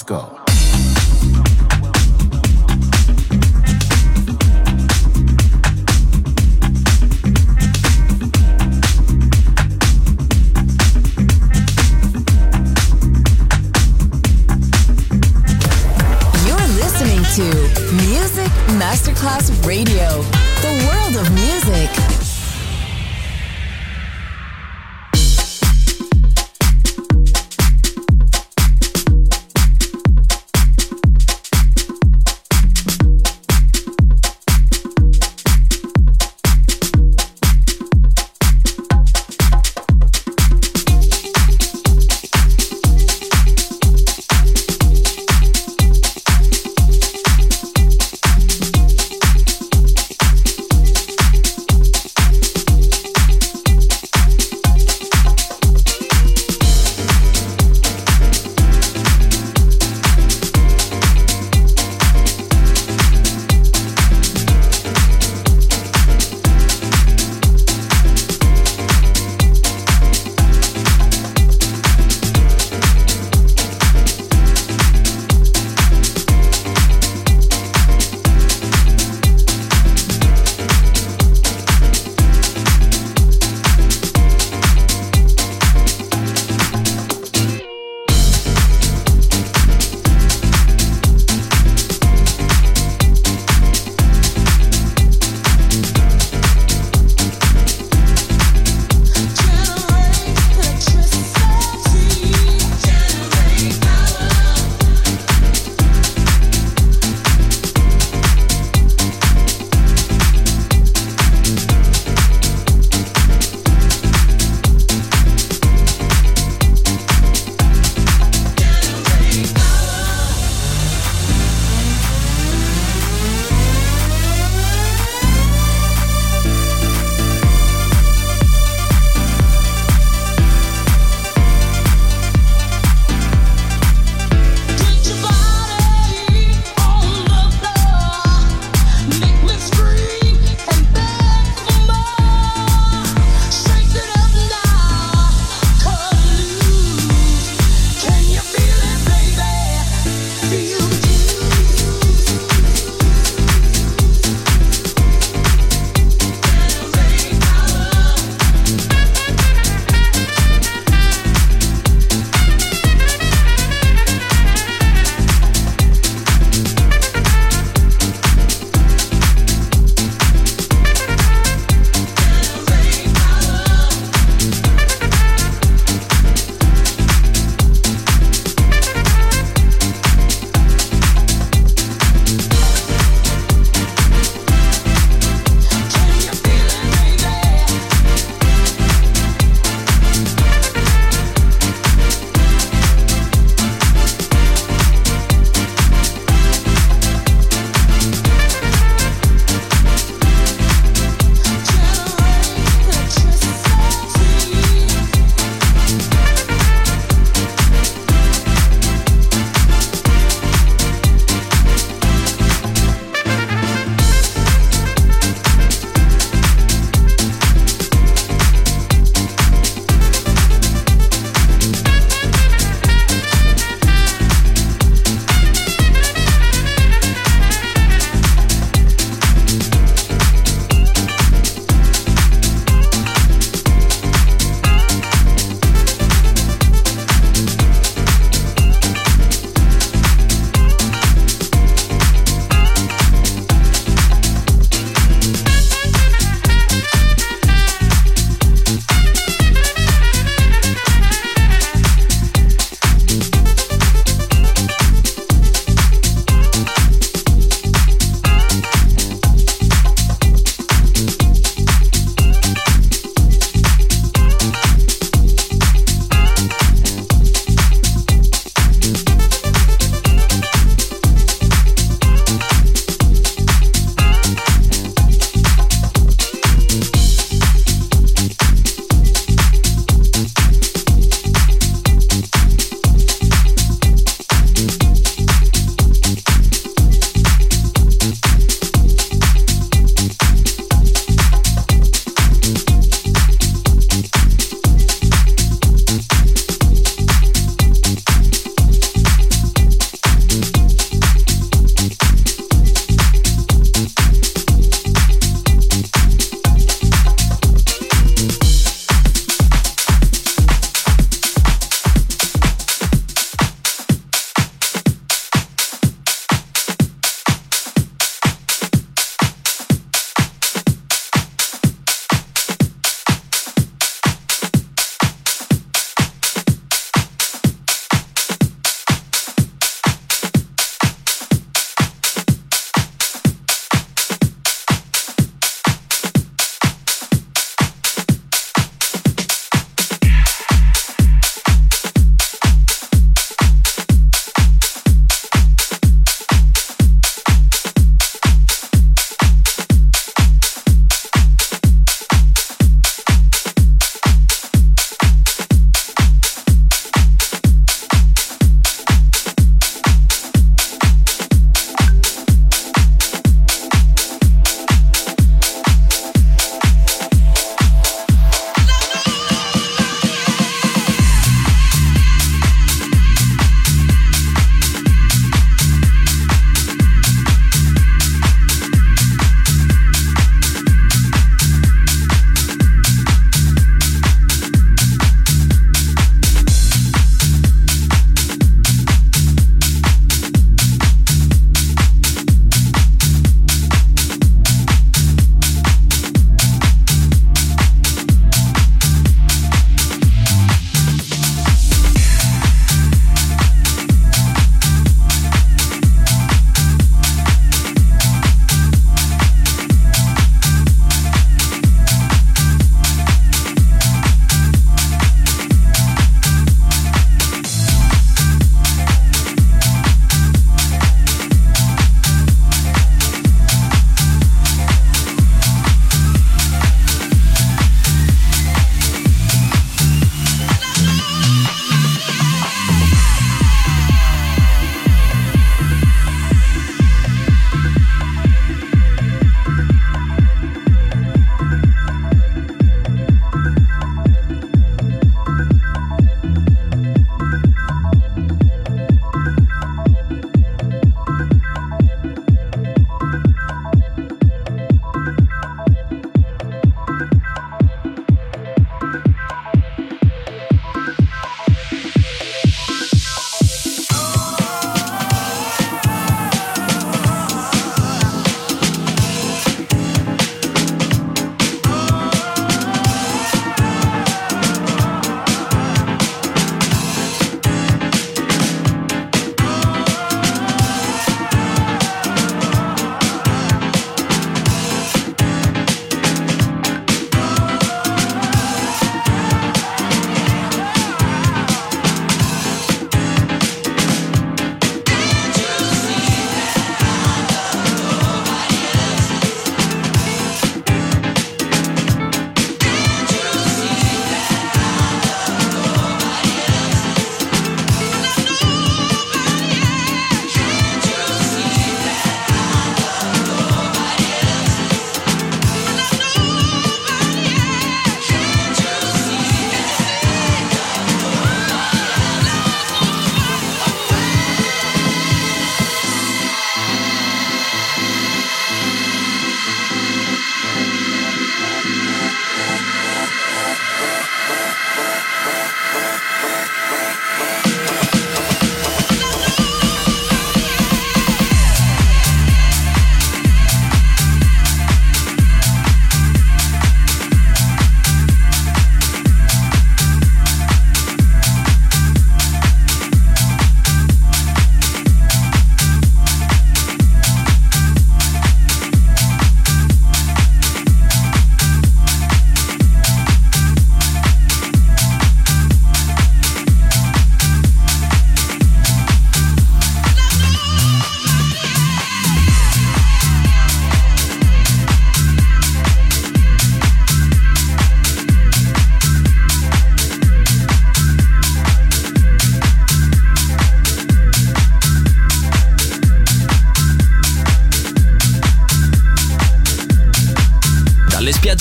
go.